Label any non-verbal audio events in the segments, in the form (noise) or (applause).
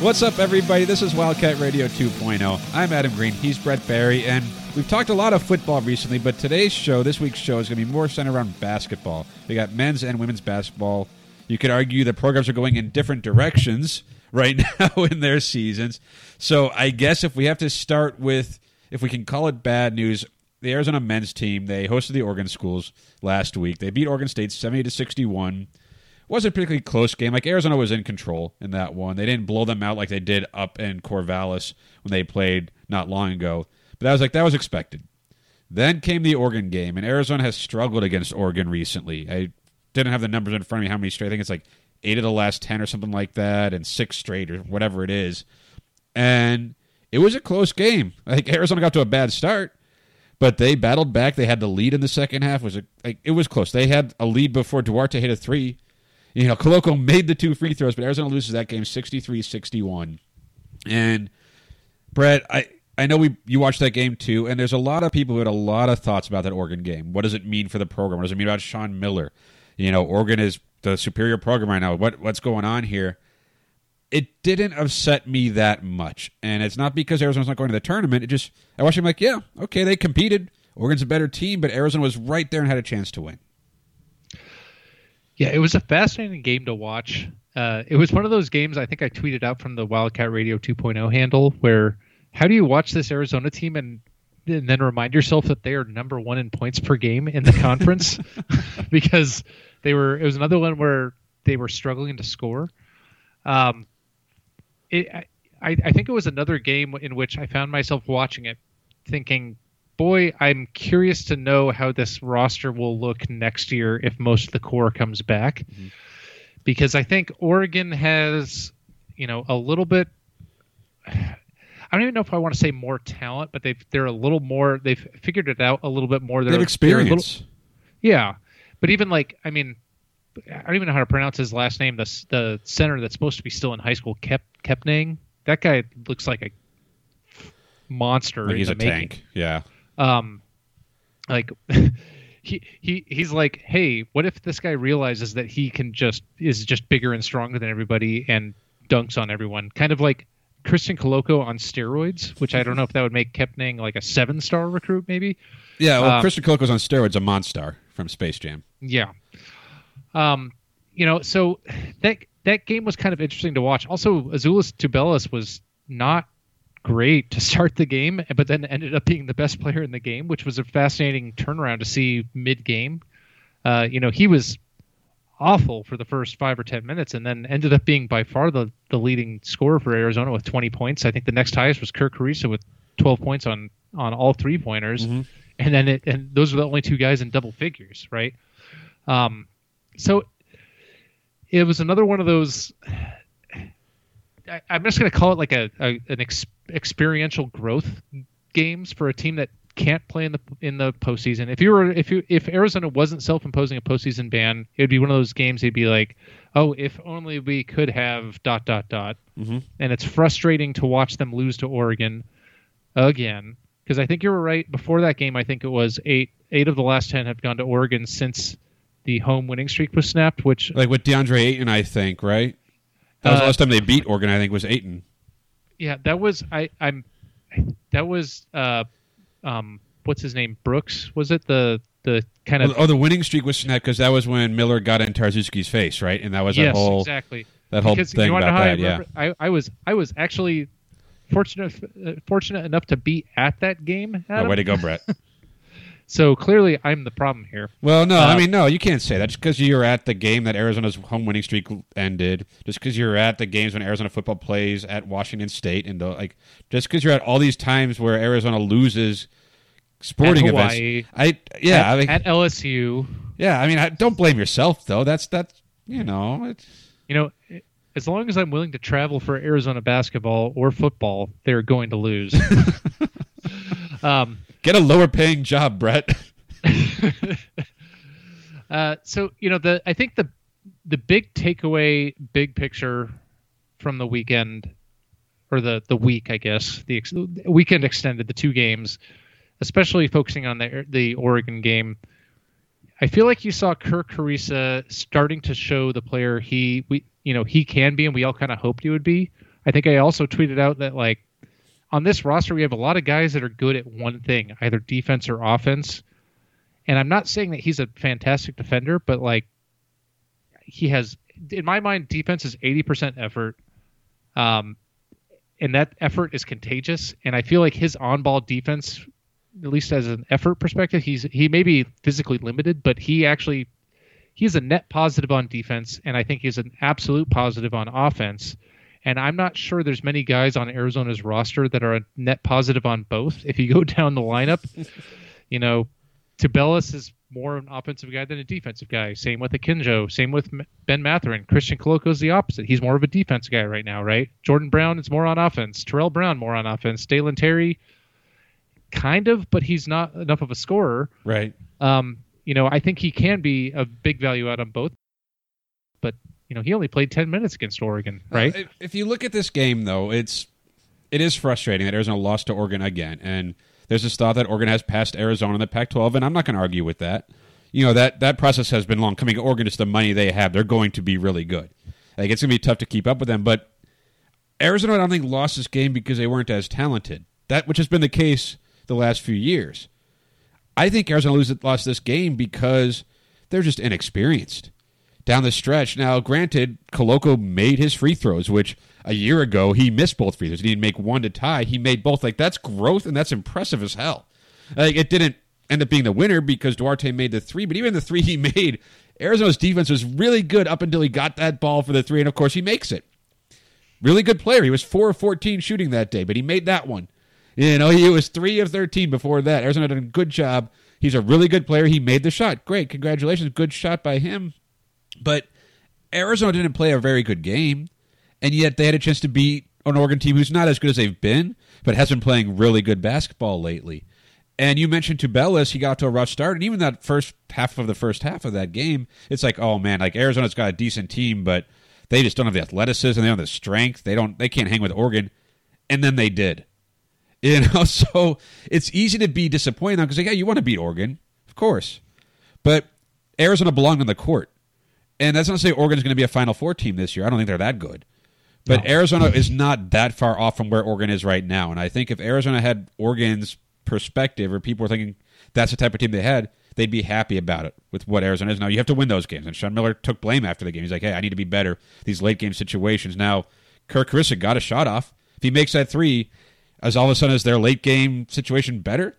What's up, everybody? This is Wildcat Radio 2.0. I'm Adam Green. He's Brett Barry, and we've talked a lot of football recently, but today's show, this week's show, is going to be more centered around basketball. We got men's and women's basketball. You could argue the programs are going in different directions right (laughs) now in their seasons. So I guess if we have to start with, if we can call it bad news, the Arizona men's team, they hosted the Oregon schools last week. They beat Oregon State 70 to 61 wasn't a particularly close game. Like Arizona was in control in that one. They didn't blow them out like they did up in Corvallis when they played not long ago. But that was like that was expected. Then came the Oregon game, and Arizona has struggled against Oregon recently. I didn't have the numbers in front of me how many straight. I think it's like eight of the last ten or something like that, and six straight or whatever it is. And it was a close game. Like (laughs) Arizona got to a bad start, but they battled back. They had the lead in the second half. It was a, like it was close. They had a lead before Duarte hit a three you know, Koloko made the two free throws, but Arizona loses that game 63-61. And Brett, I I know we you watched that game too, and there's a lot of people who had a lot of thoughts about that Oregon game. What does it mean for the program? What does it mean about Sean Miller? You know, Oregon is the superior program right now. What what's going on here? It didn't upset me that much, and it's not because Arizona's not going to the tournament. It just I watched him like, yeah, okay, they competed. Oregon's a better team, but Arizona was right there and had a chance to win. Yeah, it was a fascinating game to watch. Uh, it was one of those games I think I tweeted out from the Wildcat Radio 2.0 handle where how do you watch this Arizona team and, and then remind yourself that they are number one in points per game in the conference (laughs) (laughs) because they were it was another one where they were struggling to score. Um, it, I, I think it was another game in which I found myself watching it thinking boy, I'm curious to know how this roster will look next year if most of the core comes back. Mm-hmm. Because I think Oregon has, you know, a little bit. I don't even know if I want to say more talent, but they've they're a little more. They've figured it out a little bit more. They're, they've experience. Little, yeah, but even like I mean, I don't even know how to pronounce his last name. The the center that's supposed to be still in high school, Kep Kepnang. That guy looks like a monster. Like he's a making. tank. Yeah um, like (laughs) he he he's like, hey, what if this guy realizes that he can just is just bigger and stronger than everybody and dunks on everyone, kind of like Christian Koloko on steroids, which I don't know if that would make Kepnang like a seven star recruit, maybe. Yeah, well, um, Christian Koloko's on steroids, a monster from Space Jam. Yeah. Um, you know, so that that game was kind of interesting to watch. Also, Azuolas Tubelis was not great to start the game, but then ended up being the best player in the game, which was a fascinating turnaround to see mid game. Uh, you know, he was awful for the first five or ten minutes, and then ended up being by far the, the leading scorer for Arizona with 20 points. I think the next highest was Kerr Kriisa with 12 points on on all three pointers, mm-hmm. and then it, and those were the only two guys in double figures, right? Um, so it was another one of those I, am just going to call it like a, a an ex, experiential growth games for a team that can't play in the in the postseason. If you were if you if Arizona wasn't self-imposing a postseason ban, it would be one of those games. It'd be like, oh, if only we could have dot dot dot. Mm-hmm. And it's frustrating to watch them lose to Oregon again because I think you were right. Before that game, I think it was eight eight of the last ten have gone to Oregon since the home winning streak was snapped. Which like with DeAndre Ayton, I think right. That was uh, the last time they beat Oregon. I think was Ayton. Yeah, that was I. I'm. That was uh, um, what's his name? Brooks was it the the kind of oh the winning streak was snapped because that was when Miller got in Tarczewski's face, right? And that was yes, that whole exactly that whole because, thing you about that. I yeah, I, I was I was actually fortunate uh, fortunate enough to be at that game. Oh, way to go, Brett. (laughs) So clearly, I'm the problem here. Well, no, I uh, mean, no, you can't say that. Just because you're at the game that Arizona's home winning streak ended, just because you're at the games when Arizona football plays at Washington State, and the, like, just because you're at all these times where Arizona loses sporting Hawaii, events, I yeah, at, I mean, at LSU. Yeah, I mean, I, don't blame yourself though. That's that's you know, it's, You know, as long as I'm willing to travel for Arizona basketball or football, they're going to lose. (laughs) um, get a lower paying job, Brett. (laughs) (laughs) uh, so you know the I think the the big takeaway, big picture from the weekend or the the week, I guess the ex- weekend extended the two games, especially focusing on the the Oregon game. I feel like you saw Kerr Kriisa starting to show the player he we you know he can be, and we all kind of hoped he would be. I think I also tweeted out that like on this roster we have a lot of guys that are good at one thing, either defense or offense. And I'm not saying that he's a fantastic defender, but like he has in my mind defense is 80% effort. Um and that effort is contagious. And i feel like his on-ball defense at least as an effort perspective he's he may be physically limited but he actually he's a net positive on defense and i think he's an absolute positive on offense and i'm not sure there's many guys on arizona's roster that are a net positive on both if you go (laughs) down the lineup (laughs) you know Tubelis is more an offensive guy than a defensive guy. Same with Akinjo. Same with Ben Mathurin. Christian Koloko is the opposite. He's more of a defensive guy right now, right? Jordan Brown is more on offense. Terrell Brown more on offense. Dalen Terry, kind of, but he's not enough of a scorer. Right. Um, you know, I think he can be a big value out on both. But you know, he only played ten minutes against Oregon, right? Uh, if you look at this game, though, it's it is frustrating that Arizona lost to Oregon again, and there's this thought that Oregon has passed Arizona in the Pac-12, and I'm not going to argue with that. You know that that process has been long coming. Oregon is the money they have; they're going to be really good. Like it's going to be tough to keep up with them, but Arizona, I don't think lost this game because they weren't as talented. That which has been the case the last few years. I think Arizona lost this game because they're just inexperienced down the stretch. Now, granted, Koloko made his free throws, which a year ago he missed both free throws. He didn't make one to tie. He made both. Like that's growth and that's impressive as hell. Like it didn't end up being the winner because Duarte made the three, but even the three he (laughs) made, Arizona's defense was really good up until he got that ball for the three, and of course he makes it. Really good player. He was four of fourteen shooting that day, but he made that one. You know, he was three of thirteen before that. Arizona did a good job. He's a really good player. He made the shot. Great, congratulations. Good shot by him. But Arizona didn't play a very good game and yet they had a chance to beat an Oregon team who's not as good as they've been, but has been playing really good basketball lately. And you mentioned Tubelis, he got to a rough start, and even that first half of the first half of that game, it's like, oh man, like Arizona's got a decent team, but they just don't have the athleticism, they don't have the strength, they don't, they can't hang with Oregon, and then they did. (laughs) You know, so it's easy to be disappointed because like, yeah, you want to beat Oregon, of course, but Arizona belonged on the court, and that's not to say Oregon's going to be a Final Four team this year. I don't think they're that good. But no. Arizona is not that far off from where Oregon is right now. And I think if Arizona had Oregon's perspective, or people were thinking that's the type of team they had, they'd be happy about it with what Arizona is. Now, you have to win those games. And Sean Miller took blame after the game. He's like, hey, I need to be better. These late game situations. Now, Kerr Kriisa got a shot off. If he makes that three, as all of a sudden is their late game situation better?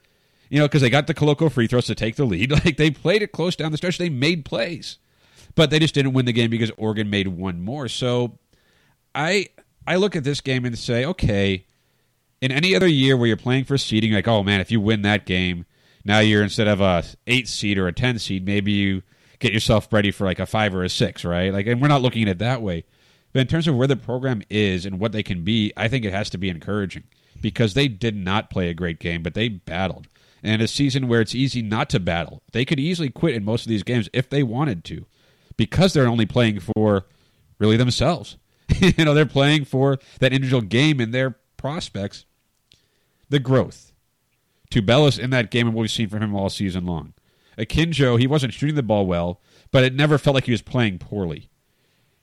You know, because they got the Koloko free throws to take the lead. (laughs) Like they played it close down the stretch. They made plays. But they just didn't win the game because Oregon made one more. So I I look at this game and say, okay, in any other year where you're playing for seeding, like, oh man, if you win that game, now you're instead of a eight seed or a ten seed, maybe you get yourself ready for like a five or a six, right? Like, and we're not looking at it that way. But in terms of where the program is and what they can be, I think it has to be encouraging because they did not play a great game, but they battled. And a season where it's easy not to battle, they could easily quit in most of these games if they wanted to, because they're only playing for really themselves. (laughs) you know, they're playing for that individual game and their prospects. The growth. To Tubelis in that game and what we've seen from him all season long. Akinjo, he wasn't shooting the ball well, but it never felt like he was playing poorly.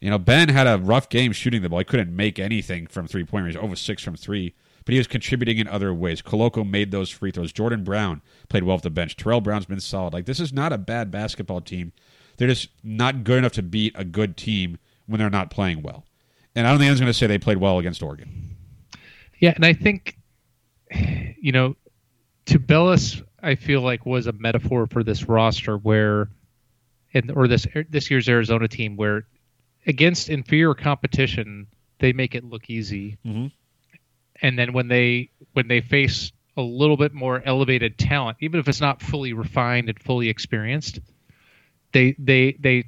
You know, Ben had a rough game shooting the ball. He couldn't make anything from three point range, over six from three, but he was contributing in other ways. Koloko made those free throws. Jordan Brown played well off the bench. Terrell Brown's been solid. Like, this is not a bad basketball team. They're just not good enough to beat a good team when they're not playing well. And I don't think anyone's going to say they played well against Oregon. Yeah, and I think, you know, Tubelis, I feel like was a metaphor for this roster where, and or this this year's Arizona team where, against inferior competition, they make it look easy, mm-hmm. and then when they when they face a little bit more elevated talent, even if it's not fully refined and fully experienced, they they they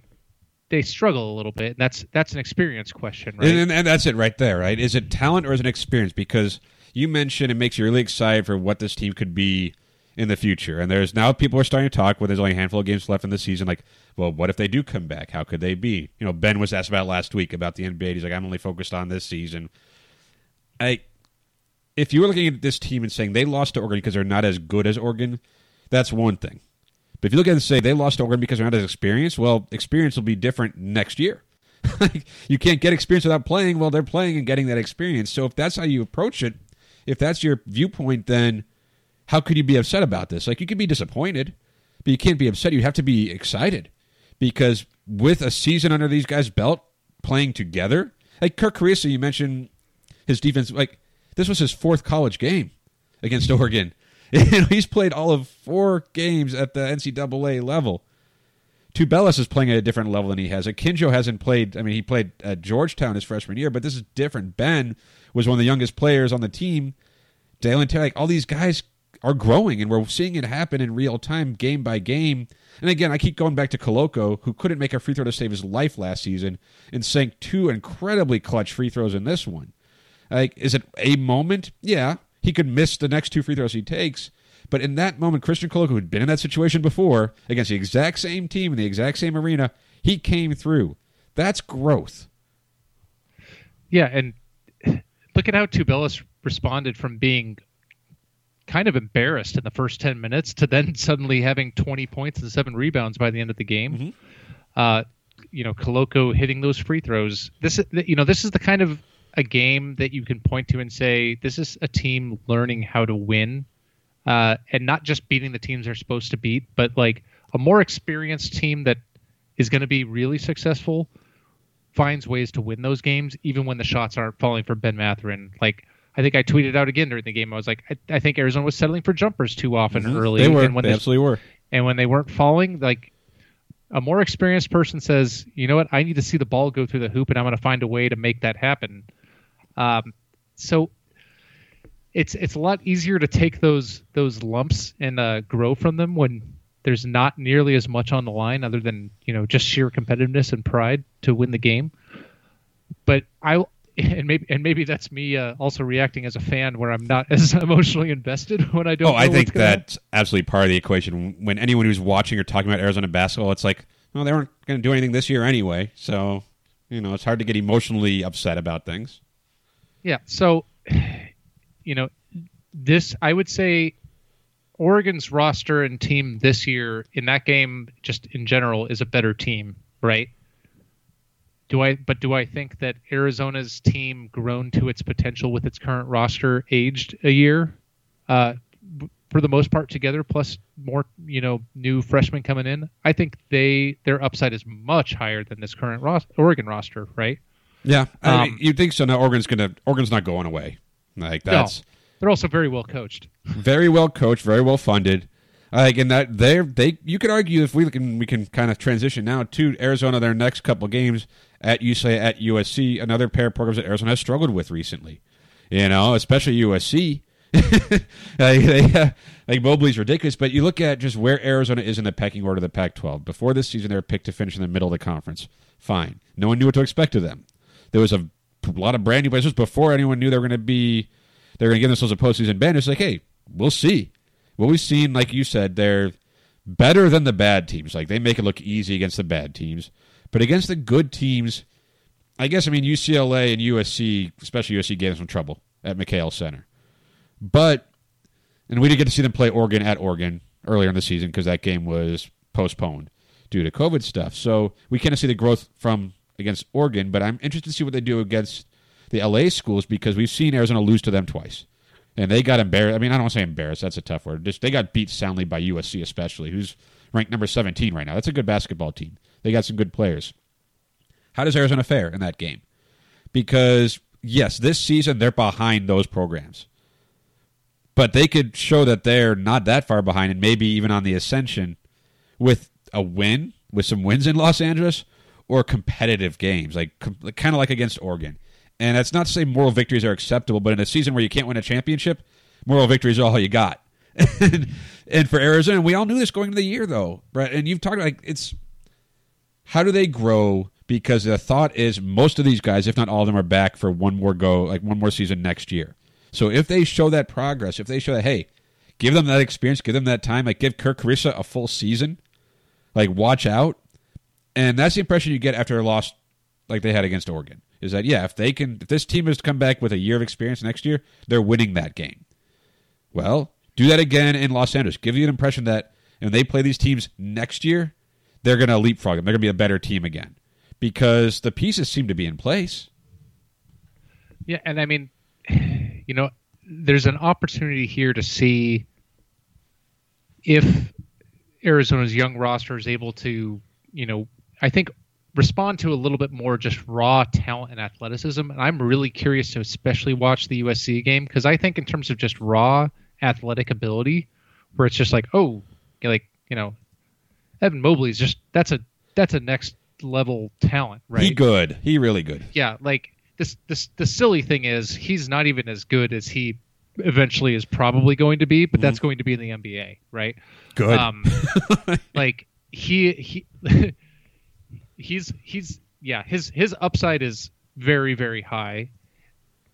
they struggle a little bit. And that's that's an experience question, right? And, and, and that's it right there, right? Is it talent or is it experience? Because you mentioned it makes you really excited for what this team could be in the future. And there's now people are starting to talk when there's only a handful of games left in the season, like, well, what if they do come back? How could they be? You know, Ben was asked about last week about the NBA. He's like, I'm only focused on this season. I, if you were looking at this team and saying they lost to Oregon because they're not as good as Oregon, that's one thing. But if you look at it and say they lost to Oregon because they're not as experienced, well, experience will be different next year. (laughs) you can't get experience without playing. Well, they're playing and getting that experience. So if that's how you approach it, if that's your viewpoint, then how could you be upset about this? Like you could be disappointed, but you can't be upset. You have to be excited because with a season under these guys' belt, playing together, like Kerr Kriisa, you mentioned his defense. Like this was his fourth college game against (laughs) Oregon. (laughs) You know, he's played all of four games at the NCAA level. Tubelis is playing at a different level than he has. Akinjo hasn't played. I mean, he played at Georgetown his freshman year, but this is different. Ben was one of the youngest players on the team. Dalen Terry, like all these guys are growing, and we're seeing it happen in real time, game by game. And again, I keep going back to Koloko, who couldn't make a free throw to save his life last season, and sank two incredibly clutch free throws in this one. Like, is it a moment? Yeah, he could miss the next two free throws he takes. But in that moment, Christian Koloko, who'd been in that situation before against the exact same team in the exact same arena, he came through. That's growth. Yeah, and look at how Tubelis responded from being kind of embarrassed in the first 10 minutes to then suddenly having 20 points and seven rebounds by the end of the game. Mm-hmm. Uh, you know, Koloko hitting those free throws. This, you know, this is the kind of a game that you can point to and say this is a team learning how to win, uh, and not just beating the teams they're supposed to beat, but like a more experienced team that is going to be really successful finds ways to win those games, even when the shots aren't falling for Ben Mathurin. Like I think I tweeted out again during the game. I was like, I, I think Arizona was settling for jumpers too often Mhm. early. They were. And when they absolutely were. and when they weren't falling, like a more experienced person says, you know what, I need to see the ball go through the hoop, and I'm going to find a way to make that happen. Um, so it's it's a lot easier to take those those lumps and uh, grow from them when there's not nearly as much on the line, other than you know just sheer competitiveness and pride to win the game. But I and maybe and maybe that's me uh, also reacting as a fan where I'm not (laughs) as emotionally invested when I don't. Oh, I think what's gonna happen. that's absolutely part of the equation. When anyone who's watching or talking about Arizona basketball, it's like, well, they weren't going to do anything this year anyway. So, you know, it's hard to get emotionally upset about things. Yeah. So, (sighs) you know, this I would say Oregon's roster and team this year in that game, just in general, is a better team, right? Do I? But do I think that Arizona's team grown to its potential with its current roster aged a year, uh, for the most part together, plus more you know new freshmen coming in? I think they their upside is much higher than this current ros- Oregon roster, right? Yeah, I mean, Um, you'd think so. Now Oregon's gonna Oregon's not going away. Like that's no, they're also very well coached. (laughs) very well coached, very well funded. Like and that they they you could argue if we can we can kind of transition now to Arizona their next couple games at UCLA at USC another pair of programs that Arizona has struggled with recently. You know, especially USC. (laughs) like, they, uh, like Mobley's ridiculous, but you look at just where Arizona is in the pecking order of the Pac-12. Before this season, they were picked to finish in the middle of the conference. Fine, no one knew what to expect of them. There was a lot of brand new players before anyone knew they were going to be they were going to give themselves a postseason band. It's like, hey, we'll see. What we've seen, like you said, they're better than the bad teams. Like they make it look easy against the bad teams, but against the good teams, I guess I mean UCLA and USC, especially USC, gave them some trouble at McKale Center. But and we did get to see them play Oregon at Oregon earlier in the season because that game was postponed due to COVID stuff. So we kind of see the growth from against Oregon, but I'm interested to see what they do against the LA schools because we've seen Arizona lose to them twice. And they got embarrassed. I mean, I don't want to say embarrassed. That's a tough word. Just they got beat soundly by USC, especially, who's ranked number 17 right now. That's a good basketball team. They got some good players. How does Arizona fare in that game? Because yes, this season they're behind those programs, but they could show that they're not that far behind and maybe even on the ascension with a win, with some wins in Los Angeles, or competitive games, like kind of like against Oregon. And that's not to say moral victories are acceptable, but in a season where you can't win a championship, moral victories are all you got. (laughs) and, and for Arizona, we all knew this going into the year, though, Brett. And you've talked like it's how do they grow? Because the thought is most of these guys, if not all of them, are back for one more go, like one more season next year. So if they show that progress, if they show that, hey, give them that experience, give them that time, like give Kerr Kriisa a full season, like watch out. And that's the impression you get after a loss like they had against Oregon. Is that yeah, if they can if this team is to come back with a year of experience next year, they're winning that game. Well, do that again in Los Angeles. Give you an impression that when they play these teams next year, they're going to leapfrog them. They're going to be a better team again because the pieces seem to be in place. Yeah, and I mean, you know, there's an opportunity here to see if Arizona's young roster is able to, you know, I think respond to a little bit more just raw talent and athleticism. And I'm really curious to especially watch the USC game because I think in terms of just raw athletic ability, where it's just like, oh, like you know, Evan Mobley is just that's a that's a next level talent, right? He good. He really good. Yeah, like this this the silly thing is he's not even as good as he eventually is probably going to be, but that's going to be in the NBA, right? Good. Um, (laughs) like he he (laughs) he's he's yeah his his upside is very very high,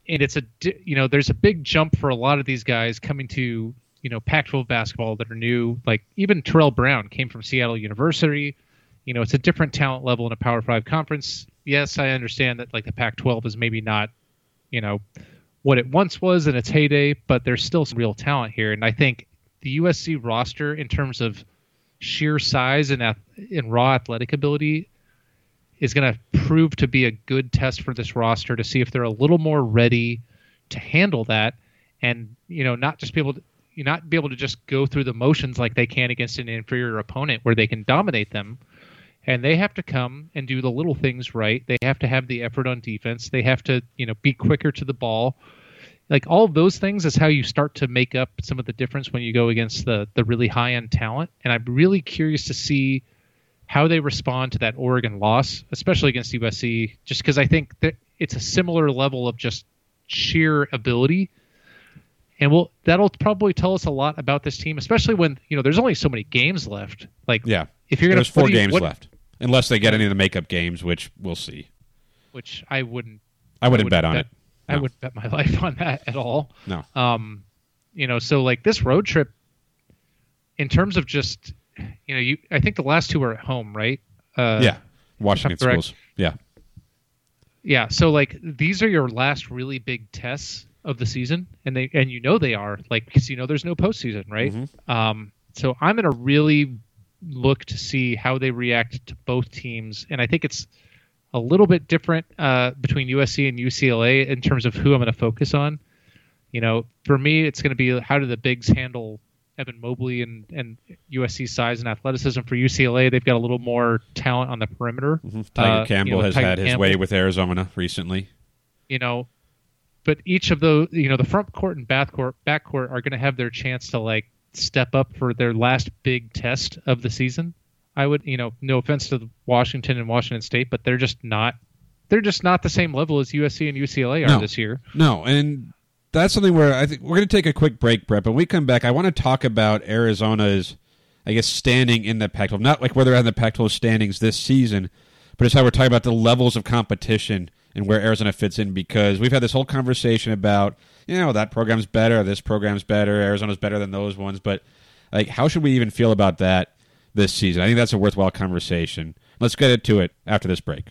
and it's a you know there's a big jump for a lot of these guys coming to you know Pac-12 basketball that are new. Like even Terrell Brown came from Seattle University. You know it's a different talent level in a Power Five conference. Yes, I understand that like the Pac-12 is maybe not you know what it once was in its heyday, but there's still some real talent here, and I think the USC roster in terms of sheer size and and raw athletic ability is going to prove to be a good test for this roster to see if they're a little more ready to handle that and you know not just be able to not be able to just go through the motions like they can against an inferior opponent where they can dominate them. And they have to come and do the little things right. They have to have the effort on defense. They have to you know be quicker to the ball. Like all of those things is how you start to make up some of the difference when you go against the the really high end talent. And i'm really curious to see how they respond to that Oregon loss, especially against USC, just because I think that it's a similar level of just sheer ability. And we'll that'll probably tell us a lot about this team, especially when you know there's only so many games left. Like, Yeah. if you're gonna There's four you- games what- left, unless they get any of the makeup games, which we'll see. which I wouldn't. I wouldn't bet on it. I wouldn't bet my (laughs) life on that at all. No. Um, you know, so like this road trip, in terms of just, you know, you I think the last two were at home, right? Uh, yeah. Washington schools. Yeah. Yeah, so like these are your last really big tests of the season, and they and you know they are like because you know there's no postseason, right? Mm-hmm. Um, so I'm gonna really look to see how they react to both teams, and I think it's a little bit different uh, between USC and UCLA in terms of who I'm gonna focus on. You know, for me, it's gonna be how do the bigs handle Evan Mobley and and USC size and athleticism. For UCLA, they've got a little more talent on the perimeter. Tiger Uh, you Campbell know, has Tiger had his Campbell way with Arizona recently. you know, but each of those, you know, the front court and back court, back court are going to have their chance to like step up for their last big test of the season. I would, you know, no offense to Washington and Washington State, but they're just not, they're just not the same level as USC and UCLA are No. this year. No, and that's something where I think we're going to take a quick break, Brett. But when we come back, I want to talk about Arizona's, I guess, standing in the Pac-12. Not like where they're in the Pac-12 standings this season, but it's how we're talking about the levels of competition and where Arizona fits in. Because we've had this whole conversation about, you know, that program's better, this program's better, Arizona's better than those ones. But like, how should we even feel about that this season? I think that's a worthwhile conversation. Let's get into it after this break.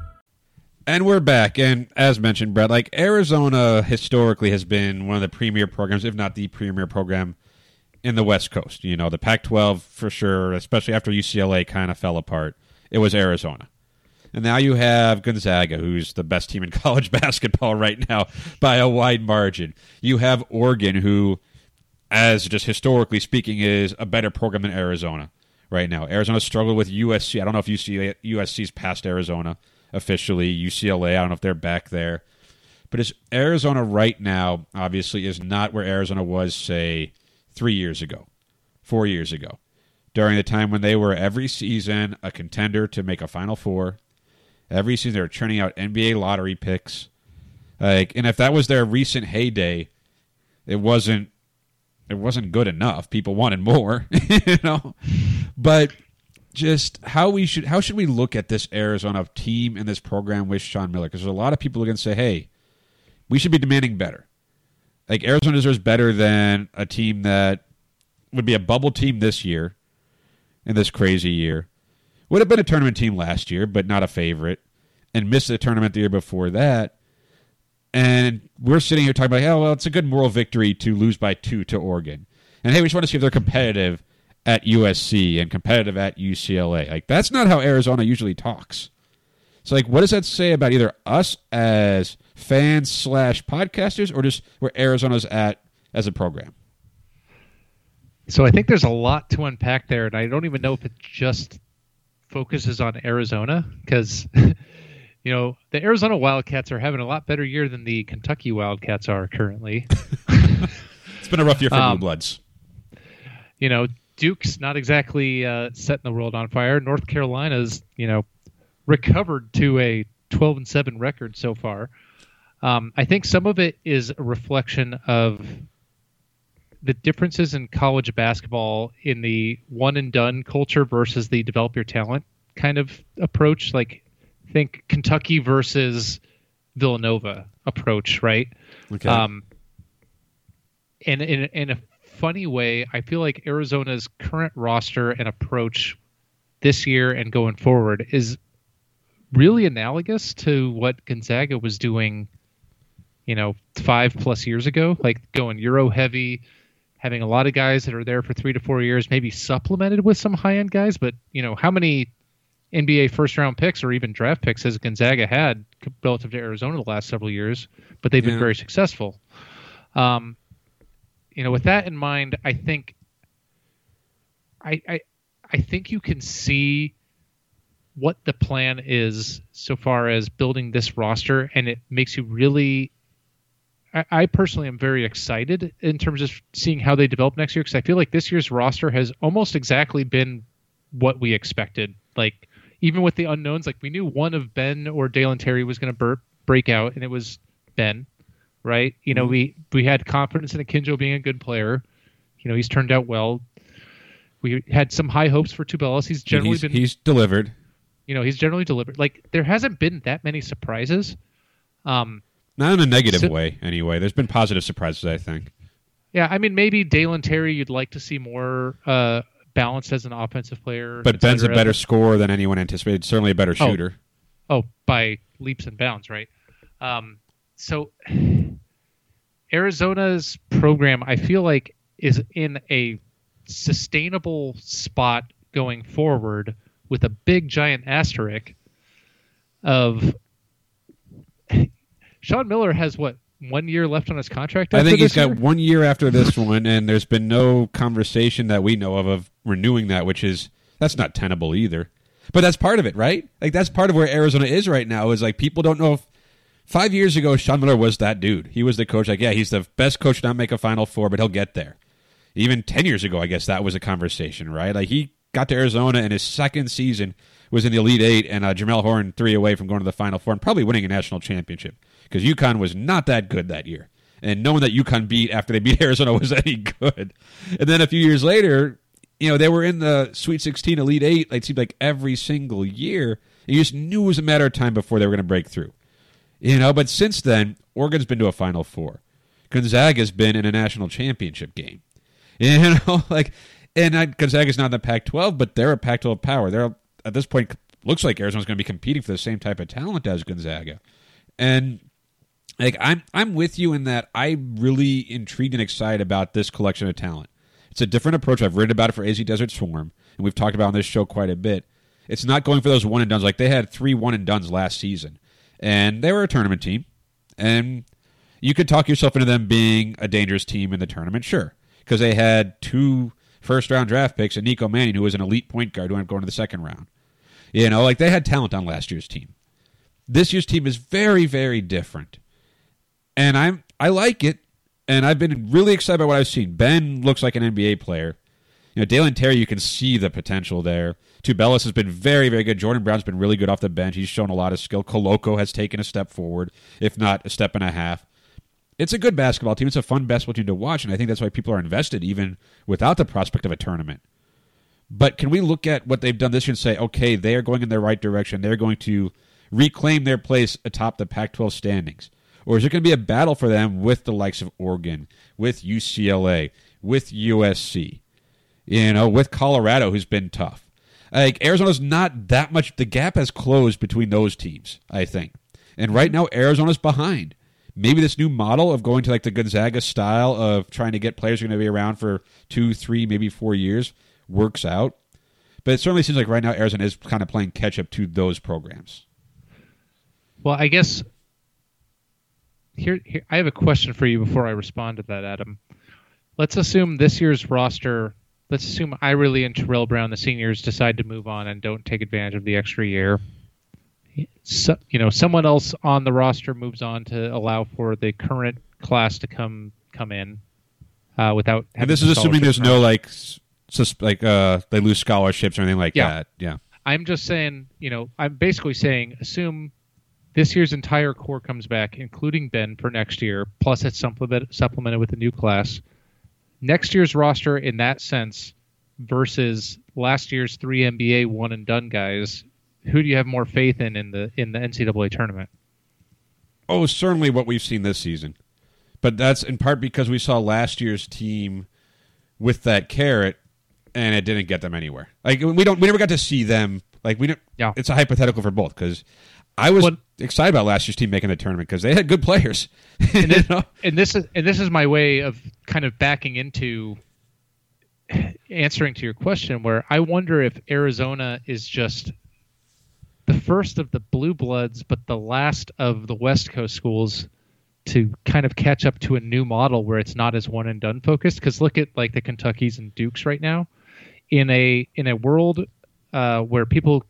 And we're back. And as mentioned, Brett, like Arizona historically has been one of the premier programs, if not the premier program in the West Coast. You know, the Pac 12 for sure, especially after UCLA kind of fell apart. It was Arizona. And now you have Gonzaga, who's the best team in (laughs) college basketball right now by a wide margin. You have Oregon, who, as just historically speaking, is a better program than Arizona. right now. Arizona struggled with USC. I don't know if UC, USC's past Arizona officially. UCLA, I don't know if they're back there. But Arizona right now, obviously, is not where Arizona was, say, three years ago, four years ago, during the time when they were every season a contender to make a Final Four. Every season they were churning out NBA lottery picks. Like, and if that was their recent heyday, it wasn't it wasn't good enough. People wanted more, (laughs) you know. But just how we should how should we look at this Arizona team and this program with Sean Miller? Because there's a lot of people who are going to say, "Hey, we should be demanding better." Like Arizona deserves better than a team that would be a bubble team this year, in this crazy year. Would have been a tournament team last year, but not a favorite, and missed the tournament the year before that. And we're sitting here talking about, oh, well, it's a good moral victory to lose by two to Oregon. And hey, we just want to see if they're competitive at USC and competitive at UCLA. Like, that's not how Arizona usually talks. So, like, what does that say about either us as fans slash podcasters or just where Arizona's at as a program? So I think there's a lot to unpack there, and I don't even know if it just focuses on Arizona because (laughs) you know, the Arizona Wildcats are having a lot better year than the Kentucky Wildcats are currently. (laughs) it's been a rough year for (laughs) Um, Blue Bloods. you know, Duke's not exactly uh, setting the world on fire. North Carolina's, you know, recovered to a 12 and 7 record so far. Um, I think some of it is a reflection of the differences in college basketball in the one and done culture versus the develop your talent kind of approach. Like, think Kentucky versus Villanova approach, right? Okay. Um, and in, in a funny way, I feel like Arizona's current roster and approach this year and going forward is really analogous to what Gonzaga was doing, you know, five plus years ago, like going Euro heavy, having a lot of guys that are there for three to four years, maybe supplemented with some high end guys. But, you know, how many NBA first round picks or even draft picks has Gonzaga had relative to Arizona the last several years? But they've been very successful. Um, you know, with that in mind, I think I, I I think you can see what the plan is so far as building this roster, and it makes you really. I, personally am very excited in terms of seeing how they develop next year because I feel like this year's roster has almost exactly been what we expected. Like even with the unknowns, like we knew one of Ben or Dalen Terry was going to break out, and it was Ben, right? You know, we we had confidence in Akinjo being a good player. You know, he's turned out well. We had some high hopes for Tubelis. He's generally he's, been, he's delivered. you know, he's generally delivered. Like there hasn't been that many surprises. Um, Not in a negative So- way, anyway. There's been positive surprises, I think. yeah, I mean, maybe Dalen Terry, you'd like to see more uh, balanced as an offensive player. But Ben's a better scorer than anyone anticipated. Certainly a better Oh. shooter. Oh, by leaps and bounds, right? Um, so Arizona's program, I feel like, is in a sustainable spot going forward with a big giant asterisk of Sean Miller has what one year left on his contract. I think he's got year? one year after this (laughs) one, and there's been no conversation that we know of of renewing that, which is that's not tenable either. But that's part of it, right? Like that's part of where Arizona is right now. Is like people don't know if five years ago Sean Miller was that dude. He was the coach. Like, yeah, he's the best coach to not make a Final Four, but he'll get there. Even ten years ago, I guess that was a conversation, right? Like he got to Arizona in his second season was in the Elite Eight, and uh, Jamelle Horne three away from going to the Final Four and probably winning a national championship because UConn was not that good that year. And knowing that UConn beat after they beat (laughs) Arizona was any good. And then a few years later, you know, they were in the Sweet 16 Elite Eight, it seemed like every single year. And you just knew it was a matter of time before they were going to break through. You know, but since then, Oregon's been to a Final Four. Gonzaga's been in a national championship game. (laughs) You know, like, and uh, Gonzaga's not in the Pac-12, but they're a Pac-12 power. They're at this point looks like Arizona's going to be competing for the same type of talent as Gonzaga, and like I'm I'm with you in that I'm really intrigued and excited about this collection of talent. It's a different approach. I've written about it for AZ Desert Swarm, and we've talked about on this show quite a bit. It's not going for those one and duns like they had three one and duns last season, and they were a tournament team, and you could talk yourself into them being a dangerous team in the tournament, sure, because they had two first round draft picks and Nico Mannion, who was an elite point guard who ended up going to the second round. You know, like they had talent on last year's team. This year's team is very, very different. And I'm I like it, and I've been really excited by what I've seen. Ben looks like an NBA player. You know, Dalen Terry, you can see the potential there. Tubelis has been very, very good. Jordan Brown's been really good off the bench. He's shown a lot of skill. Koloko has taken a step forward, if not a step and a half. It's a good basketball team. It's a fun basketball team to watch, and I think that's why people are invested, even without the prospect of a tournament. But can we look at what they've done this year and say, okay, they are going in the right direction. They're going to reclaim their place atop the Pac 12 standings? Or is it going to be a battle for them with the likes of Oregon, with UCLA, with USC, you know, with Colorado, who's been tough? Like Arizona's not that much. The gap has closed between those teams, I think. And right now, Arizona's behind. Maybe this new model of going to like the Gonzaga style of trying to get players who are going to be around for two, three, maybe four years works out. But it certainly seems like right now Arizona is kind of playing catch up to those programs. Well, I guess here, here I have a question for you before I respond to that, Adam. Let's assume this year's roster. Let's assume Ireland and Terrell Brown, the seniors, decide to move on and don't take advantage of the extra year. So, you know, someone else on the roster moves on to allow for the current class to come come in uh, without. And this is assuming there's no like, sus- like uh, they lose scholarships or anything like Yeah. that. Yeah. I'm just saying, you know, I'm basically saying assume this year's entire core comes back, including Ben for next year, plus it's supplement, supplemented with a new class. Next year's roster, in that sense, versus last year's three NBA one and done guys, who do you have more faith in in the in the NCAA tournament? Oh, certainly what we've seen this season. But that's in part because we saw last year's team with that carrot and it didn't get them anywhere. Like we don't we never got to see them like we don't Yeah. it's a hypothetical for both cuz I was excited about last year's team making the tournament because they had good players. (laughs) You know? and this is and this is my way of kind of backing into answering to your question where I wonder if Arizona is just the first of the blue bloods but the last of the west coast schools to kind of catch up to a new model where it's not as one and done focused because look at like the Kentuckys and Dukes right now in a in a world uh, where people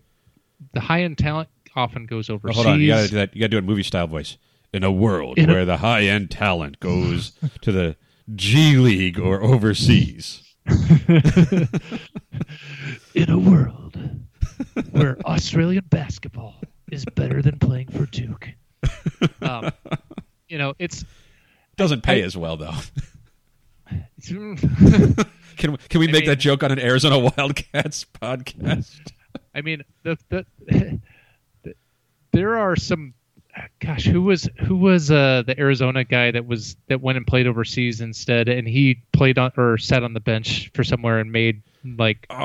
the high end talent often goes Oh, overseas hold on, you got to do that. You got to do a movie style voice. In a world In a- where the high end talent goes (laughs) to the G League or overseas. (laughs) in a world where Australian basketball is better than playing for Duke. Um, you know, it's, Doesn't pay I- as well though. (laughs) Can we, can we I make mean- that joke on an Arizona Wildcats podcast? I mean, the, the there are some. Gosh, who was who was uh, the Arizona guy that was that went and played overseas instead, and he played on or sat on the bench for somewhere and made like Oh,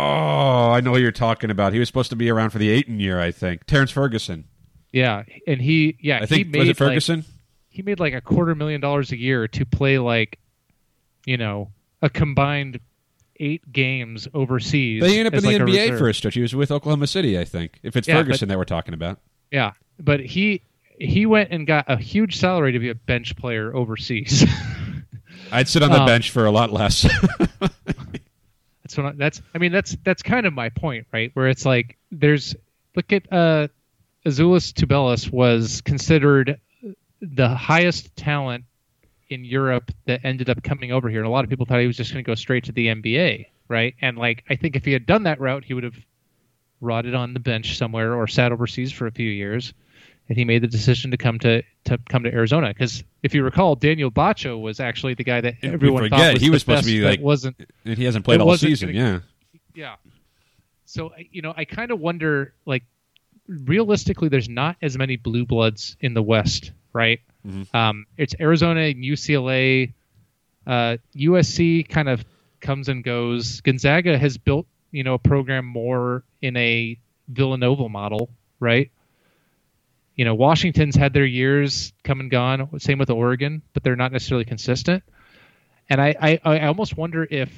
I know who you're talking about. He was supposed to be around for the Ayton year, I think. Terrence Ferguson. yeah, and he yeah I think he made was it like- Ferguson? he made like a quarter million dollars a year to play like you know a combined eight games overseas. But he ended up in the like, NBA for a stretch. He was with Oklahoma City, I think. If it's Yeah, Ferguson that we're talking about. Yeah, but he he went and got a huge salary to be a bench player overseas. (laughs) I'd sit on the Um, bench for a lot less. (laughs) that's what I, that's I mean that's that's kind of my point, right? Where it's like there's look at uh Azuolas Tubelis was considered the highest talent in Europe that ended up coming over here. And a lot of people thought he was just going to go straight to the NBA, right? And like I think if he had done that route, he would have rotted on the bench somewhere or sat overseas for a few years. And he made the decision to come to, to come to Arizona because if you recall, Daniel Batcho was actually the guy that We everyone forget, thought was he the was supposed to be, like, wasn't and he hasn't played all season, gonna- yeah. yeah. So you know, I kind of wonder, like, realistically, there's not as many blue bloods in the West, right? Um, it's Arizona and UCLA. Uh, USC kind of comes and goes. Gonzaga has built, you know, a program more in a Villanova model, right? You know, Washington's had their years come and gone. Same with Oregon, but they're not necessarily consistent. And I, I, I almost wonder if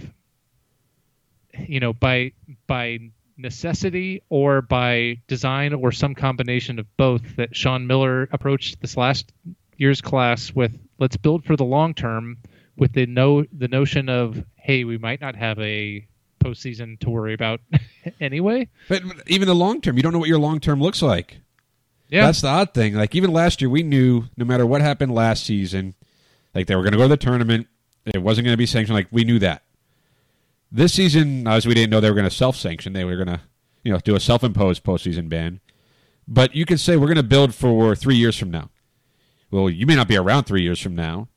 you know by by necessity or by design or some combination of both that Sean Miller approached this last year's class with let's build for the long term with the no the notion of hey we might not have a postseason to worry about (laughs) anyway. But even the long term, you don't know what your long term looks like. Yeah, That's the odd thing. Like even last year, we knew no matter what happened last season, like they were going to go to the tournament. It wasn't going to be sanctioned. Like we knew that. This season, obviously, we didn't know they were going to self-sanction. They were going to, you know, do a self-imposed postseason ban. But you could say we're going to build for three years from now. Well, you may not be around three years from now,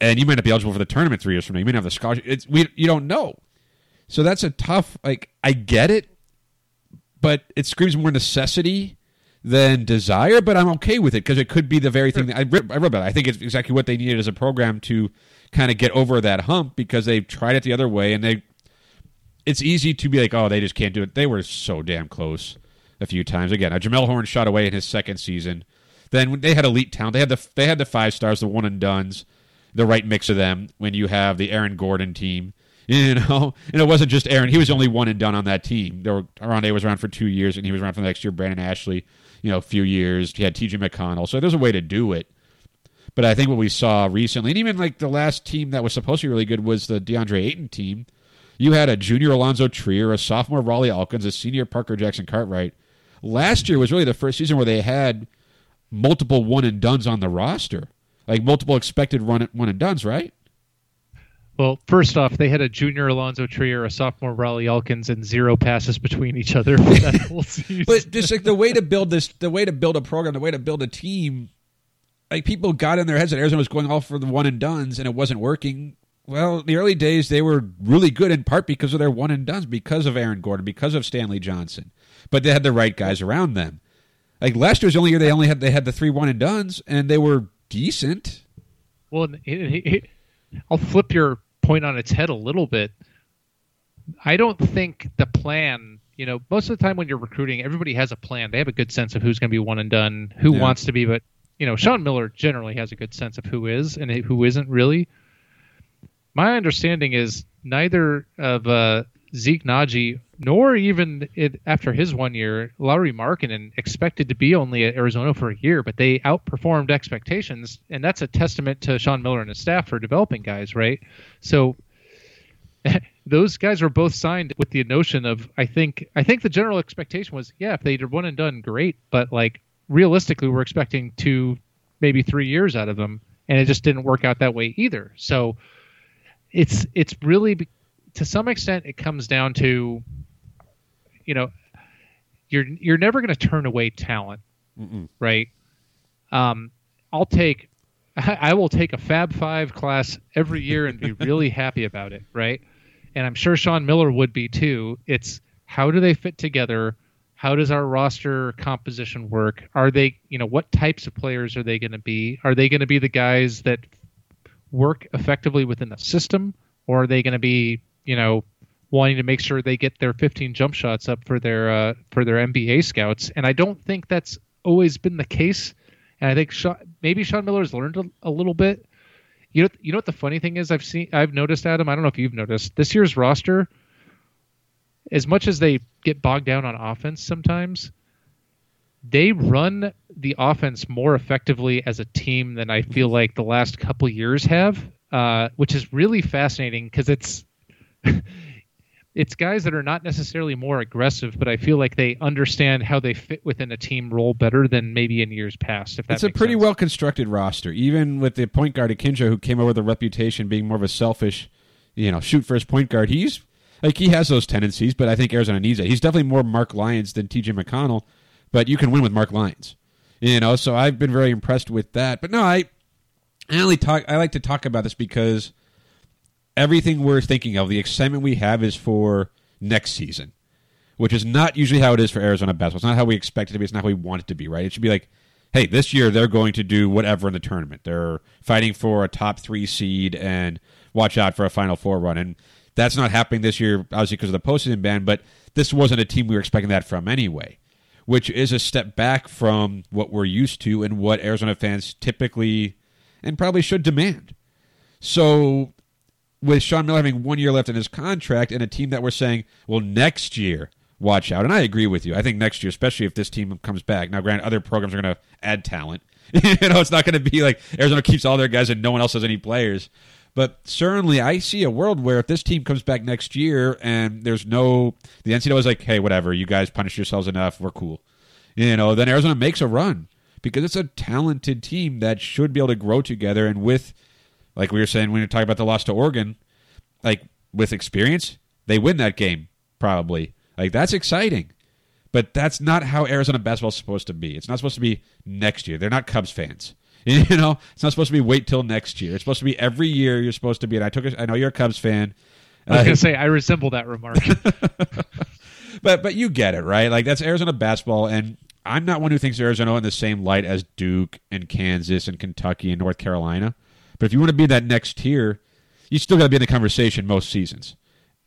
and you may not be eligible for the tournament three years from now. You may not have the scholarship. It's we you don't know. So that's a tough. Like I get it, but it screams more necessity than desire. But I'm okay with it because it could be the very thing that I read, I read about. It. I think it's exactly what they needed as a program to kind of get over that hump because they've tried it the other way and they. It's easy to be like, oh, they just can't do it. They were so damn close a few times. Again, Jamelle Horne shot away in his second season. Then they had elite talent. They had the they had the five stars, the one and duns, the right mix of them. When you have the Aaron Gordon team, (laughs) you know, and it wasn't just Aaron. He was only one and done on that team. There were Aronde was around for two years, and he was around for the next year. Brandon Ashley, you know, a few years. He had T.J. McConnell. So there's a way to do it. But I think what we saw recently, and even like the last team that was supposed to be really good was the DeAndre Ayton team. You had a junior Alonzo Trier, a sophomore Rawle Alkins, a senior Parker Jackson Cartwright. Last year was really the first season where they had multiple one and duns on the roster, like multiple expected run one and duns, right? Well, first off, they had a junior Alonzo Trier, a sophomore Rawle Alkins, and zero passes between each other (laughs) for that (laughs) whole season. But just like the way to build this, the way to build a program, the way to build a team, like people got in their heads that Arizona was going all for the one and duns and it wasn't working. Well, in the early days, they were really good in part because of their one and duns, because of Aaron Gordon, because of Stanley Johnson. But they had the right guys around them. Like last year was the only year they only had they had the three one and duns, and they were decent. Well, it, it, it, I'll flip your point on its head a little bit. I don't think the plan, you know, most of the time when you're recruiting, everybody has a plan. They have a good sense of who's going to be one and done, who Yeah. wants to be, but you know, Sean Miller generally has a good sense of who is and who isn't really. My understanding is neither of uh, Zeke Nnaji nor even it, after his one year, Lauri Markkanen expected to be only at Arizona for a year, but they outperformed expectations, and that's a testament to Sean Miller and his staff for developing guys, right? So (laughs) those guys were both signed with the notion of I think I think the general expectation was yeah if they'd one and done great, but like realistically we're expecting two maybe three years out of them, and it just didn't work out that way either. So it's it's really to some extent it comes down to you know you're you're never going to turn away talent right? Um i'll take (laughs) i will take a fab five class every year and be (laughs) really happy about it right? And i'm sure sean miller would be too. It's how do they fit together? How does our roster composition work? Are they you know what types of players are they going to be? Are they going to be the guys that work effectively within the system, or are they going to be, you know, wanting to make sure they get their 15 jump shots up for their uh, for their NBA scouts? And I don't think that's always been the case. And I think Sha maybe Sean Miller's learned a, a little bit. You know, you know what the funny thing is? I've seen, I've noticed, Adam. I don't know if you've noticed this year's roster. As much as they get bogged down on offense sometimes, they run the offense more effectively as a team than I feel like the last couple years have, uh, which is really fascinating because it's (laughs) it's guys that are not necessarily more aggressive, but I feel like they understand how they fit within a team role better than maybe in years past. If that It's a pretty sense. well constructed roster, even with the point guard Akinjo, who came over with a reputation being more of a selfish, you know, shoot first point guard. He's like he has those tendencies, but I think Arizona needs it. He's definitely more Mark Lyons than T.J. McConnell, but you can win with Mark Lyons, you know. So I've been very impressed with that. But no, I I only talk. I like to talk about this because everything we're thinking of, the excitement we have, is for next season which is not usually how it is for Arizona basketball. It's not how we expect it to be. It's not how we want it to be, right? It should be like, hey, this year they're going to do whatever in the tournament. They're fighting for a top three seed and watch out for a Final Four run. And that's not happening this year, obviously, because of the postseason ban, but this wasn't a team we were expecting that from anyway, which is a step back from what we're used to and what Arizona fans typically and probably should demand. So with Sean Miller having one year left in his contract and a team that we're saying, well, next year, watch out. And I agree with you. I think next year, especially if this team comes back. Now, granted, other programs are going to add talent. (laughs) you know, it's not going to be like Arizona keeps all their guys and no one else has any players. But certainly, I see a world where if this team comes back next year and there's no, the NCAA is like, hey, whatever, you guys punish yourselves enough, we're cool. You know, then Arizona makes a run because it's a talented team that should be able to grow together. And with, like we were saying when we were talking about the loss to Oregon, like with experience, they win that game probably. Like that's exciting. But that's not how Arizona basketball is supposed to be. It's not supposed to be next year. They're not Cubs fans. (laughs) You know, it's not supposed to be wait till next year. It's supposed to be every year. You're supposed to be. And I took. A, I know you're a Cubs fan. I was Uh, gonna say I resemble that remark. (laughs) but but you get it right. Like that's Arizona basketball, and I'm not one who thinks Arizona in the same light as Duke and Kansas and Kentucky and North Carolina. But if you want to be that next tier, you still got to be in the conversation most seasons.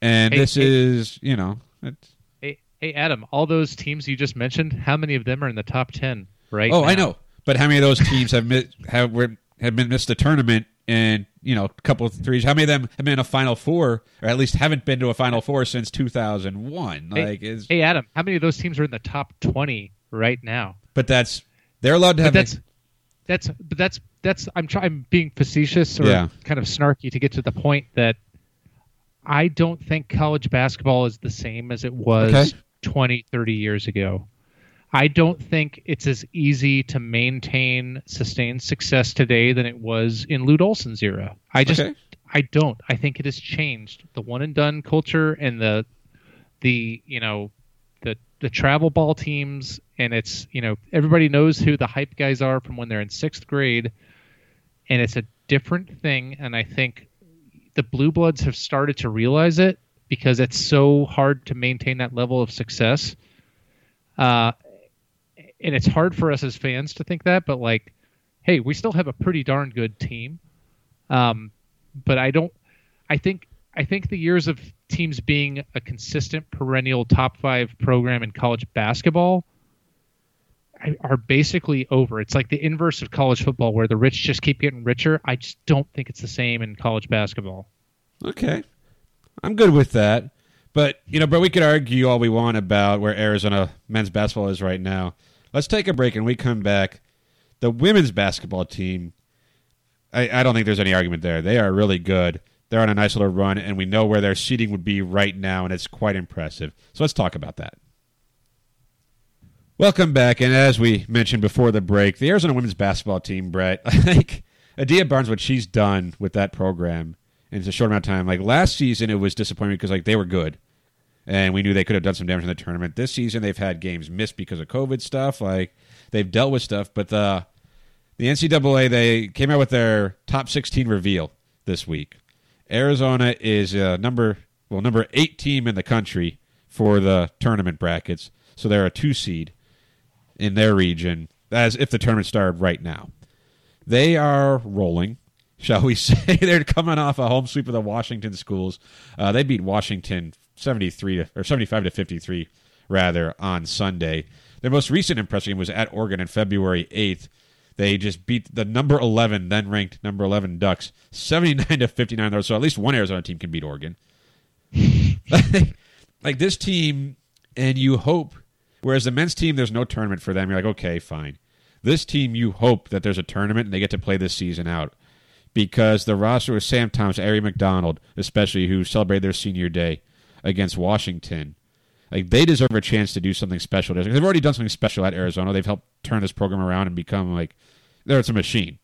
And Hey, this hey. is, you know, it's, hey, hey, Adam, all those teams you just mentioned, how many of them are in the top ten right oh, I know. But how many of those teams have mi- have were, have been missed the tournament and you know a couple of threes? How many of them have been in a Final Four, or at least haven't been to a Final Four since 2001? Hey, Like, is hey, Adam, how many of those teams are in the top twenty right now? but that's they're allowed to But have. that's that's but that's that's I'm trying I'm being facetious or Yeah. kind of snarky to get to the point that I don't think college basketball is the same as it was Okay. 20 30 years ago. I don't think it's as easy to maintain sustained success today than it was in Lute Olson's era. I just Okay. I don't. I think it has changed. The one and done culture and the the you know the travel ball teams and it's you know everybody knows who the hype guys are from when they're in sixth grade and it's a different thing and i think the blue bloods have started to realize it because it's so hard to maintain that level of success. Uh, and it's hard for us as fans to think that but like hey we still have a pretty darn good team. Um, but i don't i think i think the years of teams being a consistent perennial top five program in college basketball are basically over. It's like the inverse of college football, where the rich just keep getting richer. I just don't think it's the same in college basketball. Okay. I'm good with that. But, you know, but we could argue all we want about where Arizona men's basketball is right now. Let's take a break and we come back. The women's basketball team, I, I don't think there's any argument there. They are really good. They're on a nice little run, and we know where their seating would be right now, and it's quite impressive. So let's talk about that. Welcome back, and as we mentioned before the break, the Arizona women's basketball team, Brett, (laughs) think Adia Barnes, what she's done with that program in a short amount of time. Like last season, it was disappointing because like they were good, and we knew they could have done some damage in the tournament. This season, they've had games missed because of COVID stuff. Like they've dealt with stuff, but the the NCAA they came out with their top 16 reveal this week. Arizona is uh, number well number eight team in the country for the tournament brackets, so they're a two seed in their region as if the tournament started right now. They are rolling, shall we (laughs) say? They're coming off a home sweep of the Washington schools. Uh, they beat Washington 73 to, or 75 to 53 rather on Sunday. Their most recent impressive game was at Oregon on February 8th. They just beat the number 11, then ranked number 11 Ducks 79 to 59 though, so at least one Arizona team can beat Oregon. (laughs) like this team and you hope whereas the men's team there's no tournament for them. You're like okay fine. This team you hope that there's a tournament and they get to play this season out. Because the roster with sam thomas Aari McDonald especially who celebrated their senior day against washington like they deserve a chance to do something special. They've already done something special at arizona. They've helped turn this program around and become like they're it's a machine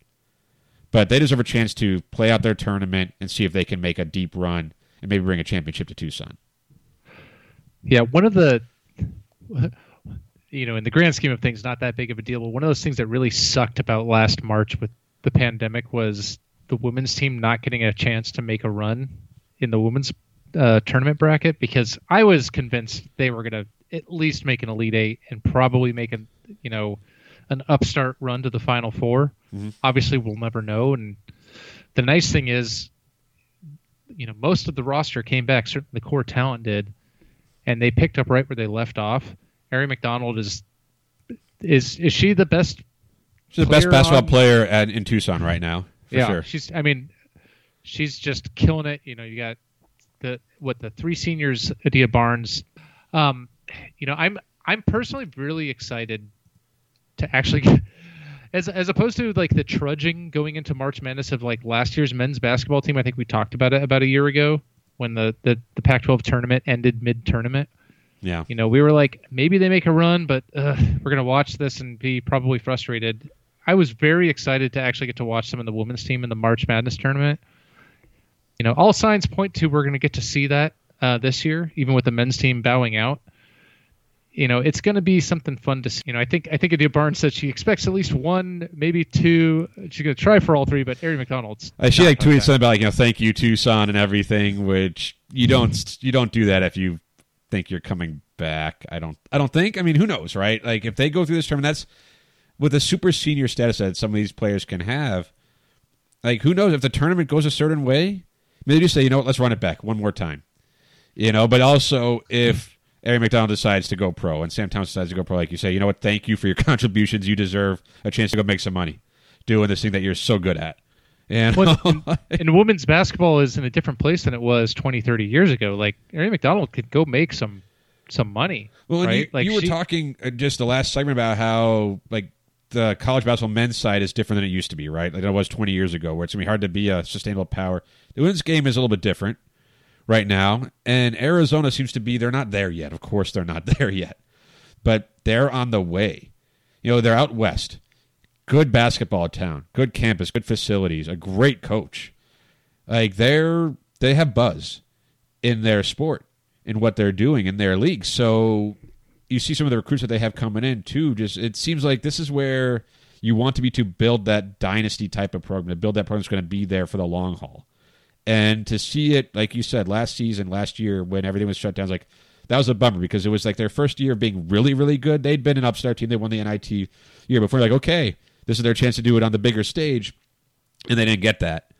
but they deserve a chance to play out their tournament and see if they can make a deep run and maybe bring a championship to tucson Yeah, one of the, you know, in the grand scheme of things, not that big of a deal. But one of those things that really sucked about last March with the pandemic was the women's team not getting a chance to make a run in the women's uh, tournament bracket because I was convinced they were going to at least make an elite eight and probably make a you know, an upstart run to the final 4 Obviously, we'll never know. And the nice thing is, you know, most of the roster came back. Certainly, the core talent did and they picked up right where they left off. Aari McDonald is is is she the best? She's the best basketball on- player at, in Tucson right now, for yeah, sure. she's. I mean, she's just killing it. You know, you got the what the three seniors, Adia Barnes. Um, you know, I'm I'm personally really excited to actually. (laughs) as as opposed to like the trudging going into March Madness of like last year's men's basketball team. I think we talked about it about a year ago when the the, the Pac-12 tournament ended mid tournament. Yeah. You know, we were like, maybe they make a run, but uh, we're gonna watch this and be probably frustrated. I was very excited to actually get to watch some of the women's team in the March Madness tournament. You know, all signs point to we're going to get to see that uh, this year, even with the men's team bowing out. You know, it's going to be something fun to see. You know, I think I think Adia Barnes said she expects at least one, maybe two. She's going to try for all three, but Aari McDonald's. Uh, she like tweeted try. something about like you know thank you Tucson and everything, which you don't you don't do that if you think you're coming back. I don't I don't think. I mean, who knows, right? Like if they go through this tournament, that's with the super senior status that some of these players can have. Like who knows if the tournament goes a certain way? Maybe they just say, you know what, let's run it back one more time. You know, but also if Aari McDonald decides to go pro and Sam Thomas decides to go pro, like you say, you know what, thank you for your (laughs) contributions. You deserve a chance to go make some money doing this thing that you're so good at. And Well, (laughs) and, and women's basketball is in a different place than it was 20, 30 years ago. Like Aari McDonald could go make some some money, Well, right? you, like you were she- talking uh, just the last segment about how like the college basketball men's side is different than it used to be, right? Like it was 20 years ago, where it's gonna be hard to be a sustainable power. The women's game is a little bit different right now, and Arizona seems to be they're not there yet. Of course, they're not (laughs) there yet, but they're on the way. You know, they're out west. Good basketball town, good campus, good facilities, a great coach. Like they're they have buzz in their sport in what they're doing in their league. So you see some of the recruits that they have coming in too. Just it seems like this is where you want to be to build that dynasty type of program, to build that program that's going to be there for the long haul. And to see it, like you said, last season, last year, when everything was shut down, was like that was a bummer because it was like their first year of being really, really good. They'd been an upstart team. They won the NIT year before. Like, okay, this is their chance to do it on the bigger stage, and they didn't get that.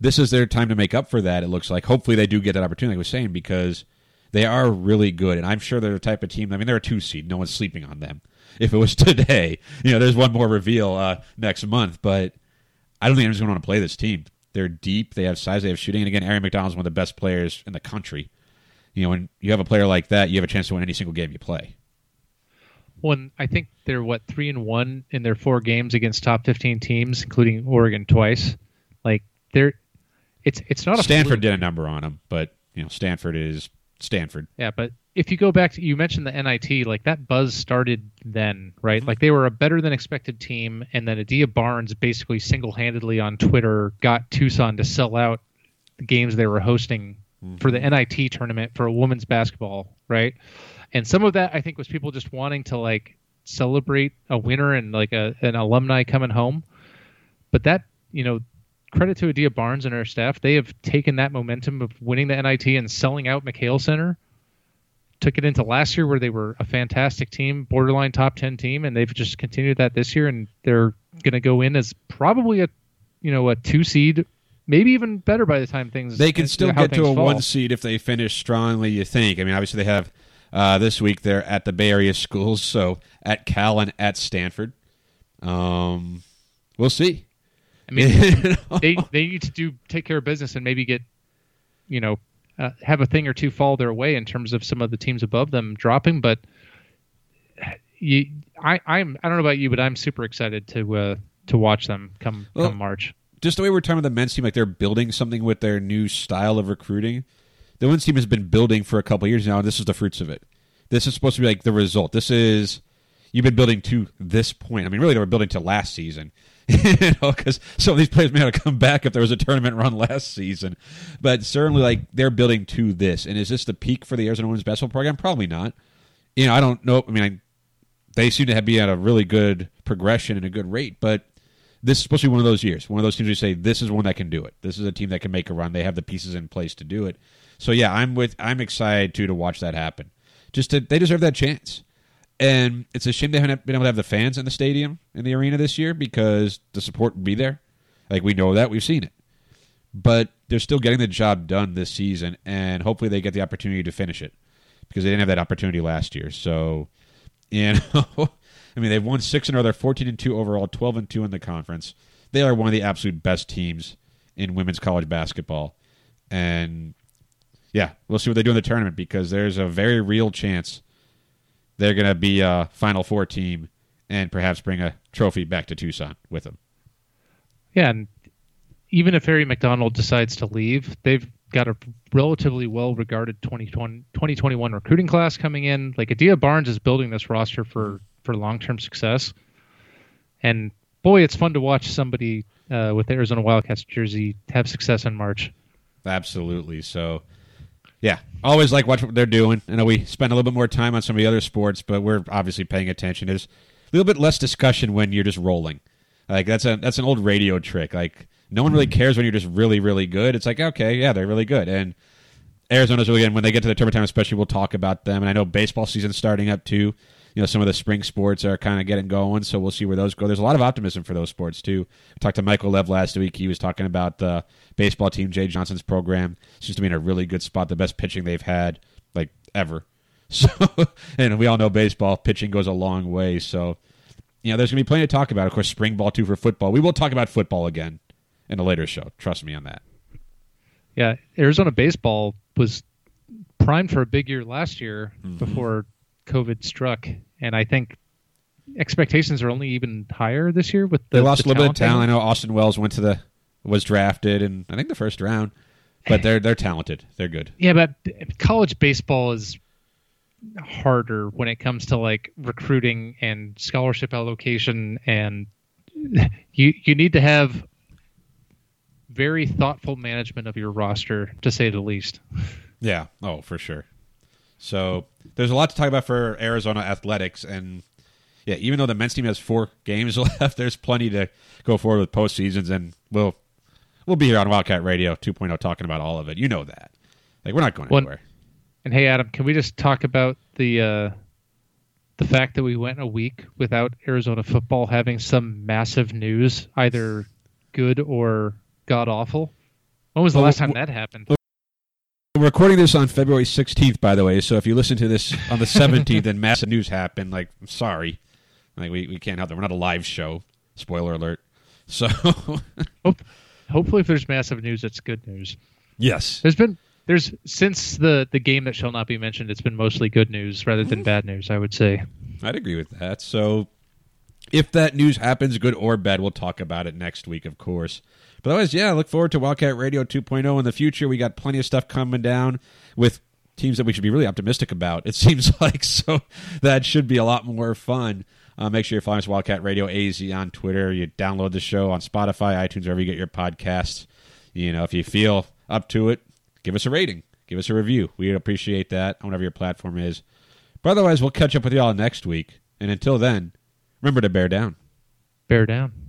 This is their time to make up for that. It looks like. Hopefully, they do get that opportunity. Like I was saying, because they are really good, and I'm sure they're the type of team. I mean, they're a two seed. No one's sleeping on them. (laughs) If it was today, you know, there's one more reveal uh, next month, but I don't think anyone's going to want to play this team. They're deep. They have size. They have shooting. And again, Aari McDonald's one of the best players in the country. You know, when you have a player like that, you have a chance to win any single game you play. One, I think they're what three and one in their four games against top fifteen teams, including Oregon twice. Like they're, it's it's not a Stanford did a number on them, but you know, Stanford is Stanford. Yeah, but if you go back to you mentioned the NIT, like that buzz started then, Mm-hmm. right? Like they were a better than expected team, and then Adia Barnes basically single handedly on Twitter got Tucson to sell out the games they were hosting for the Mm-hmm. NIT tournament for a women's basketball, right? And some of that I think was people just wanting to like celebrate a winner and like a, an alumni coming home. But that, you know, credit to Adia Barnes and her staff. They have taken that momentum of winning the NIT and selling out McKale Center took it into last year where they were a fantastic team, borderline top 10 team, and they've just continued that this year and they're going to go in as probably a, you know, a two seed, maybe even better by the time things They can still how get to a fall. one seed if they finish strongly. You think? I mean, obviously they have uh, this week. They're at the Bay Area schools, so at Cal and at Stanford. Um, we'll see. I mean, (laughs) they they need to do take care of business and maybe get, you know, uh, have a thing or two fall their way in terms of some of the teams above them dropping. But you, I, I'm I don't know about you, but I'm super excited to uh, to watch them come Well, come March. just the way we're talking about the men's team, like they're building something with their new style of recruiting. The women's team has been building for a couple of years now, and this is the fruits of it. This is supposed to be like the result. This is you've been building to this point. I mean, really, they were building to last season, (laughs) you know, because some of these players may have to come back if there was a tournament run last season. But certainly, like they're building to this. And is this the peak for the Arizona women's basketball program? Probably not. You know, I don't know. I mean, I, they seem to have, be at a really good progression and a good rate, but this is supposed to be one of those years. One of those teams you say this is one that can do it. This is a team that can make a run. They have the pieces in place to do it. So yeah, I'm with. I'm excited too to watch that happen. Just to, they deserve that chance. And it's a shame they haven't been able to have the fans in the stadium in the arena this year because the support would be there. Like we know that we've seen it, but they're still getting the job done this season, and hopefully they get the opportunity to finish it because they didn't have that opportunity last year. So, you know, (laughs) I mean, they've won six in a row. Fourteen and two overall, twelve and two in the conference. They are one of the absolute best teams in women's college basketball, and yeah, we'll see what they do in the tournament because there's a very real chance they're going to be a Final Four team and perhaps bring a trophy back to Tucson with them. Yeah, and even if Aari McDonald decides to leave, they've got a relatively well regarded 2020, 2021 recruiting class coming in. Like Adia Barnes is building this roster for for long term success. And boy, it's fun to watch somebody uh, with the Arizona Wildcats jersey have success in March. Absolutely. So, yeah, always like watch what they're doing. I know we spend a little bit more time on some of the other sports, but we're obviously paying attention. There's a little bit less discussion when you're just rolling. Like that's a that's an old radio trick. Like no one really hmm. cares when you're just really really good. It's like okay, yeah, they're really good. And Arizona's really good. And When they get to the tournament time, especially, we'll talk about them. And I know baseball season's starting up too. You know, some of the spring sports are kind of getting going, so we'll see where those go. There's a lot of optimism for those sports too. We talked to Michael Lev last week. He was talking about the baseball team, Jay Johnson's program. Seems to be in a really good spot. The best pitching they've had like ever. (laughs) So, and we all know baseball pitching goes a long way. So, you know, there's going to be plenty to talk about. Of course, spring ball too for football. We will talk about football again in a later show. Trust me on that. Yeah, Arizona baseball was primed for a big year last year Mm-hmm. before COVID struck, and I think expectations are only even higher this year with the They lost the a little bit of talent talent. I know Austin Wells went to the was drafted and I think the first round, but eh. they're they're talented. They're good. Yeah, but college baseball is harder when it comes to like recruiting and scholarship allocation, and you you need to have very thoughtful management of your roster, to say the least. Yeah. Oh, for sure. So there's a lot to talk about for Arizona athletics, and yeah, even though the men's team has four games (laughs) left, there's plenty to go forward with postseasons, and we'll we'll be here on Wildcat Radio 2.0 talking about all of it. You know that. Like we're not going Well, anywhere. And hey, Adam, can we just talk about the uh, the fact that we went a week without Arizona football having some massive news, either good or god awful? When was the Well, last time that happened? We're recording this on February 16th, by the way. So if you listen to this on the 17th and massive news happened, like I'm sorry, like we, we can't help that. We're not a live show. Spoiler alert. So (laughs) Hope, hopefully, if there's massive news, it's good news. yes, There's been there's since the the game that shall not be mentioned, it's been mostly good news rather than bad news. I would say. I'd agree with that. So if that news happens, good or bad, we'll talk about it next week, of course. But otherwise, yeah, look forward to Wildcat Radio 2.0 in the future. We got plenty of stuff coming down with teams that we should be really optimistic about. It (laughs) seems like so that should be a lot more fun. Uh, make sure you're following us Wildcat Radio AZ on Twitter. You download the show on Spotify, iTunes, wherever you get your podcasts. You know, if you feel up to it, give us a rating, give us a review. We'd appreciate that on whatever your platform is. But otherwise, we'll catch up with y'all next week. And until then, remember to bear down. Bear down.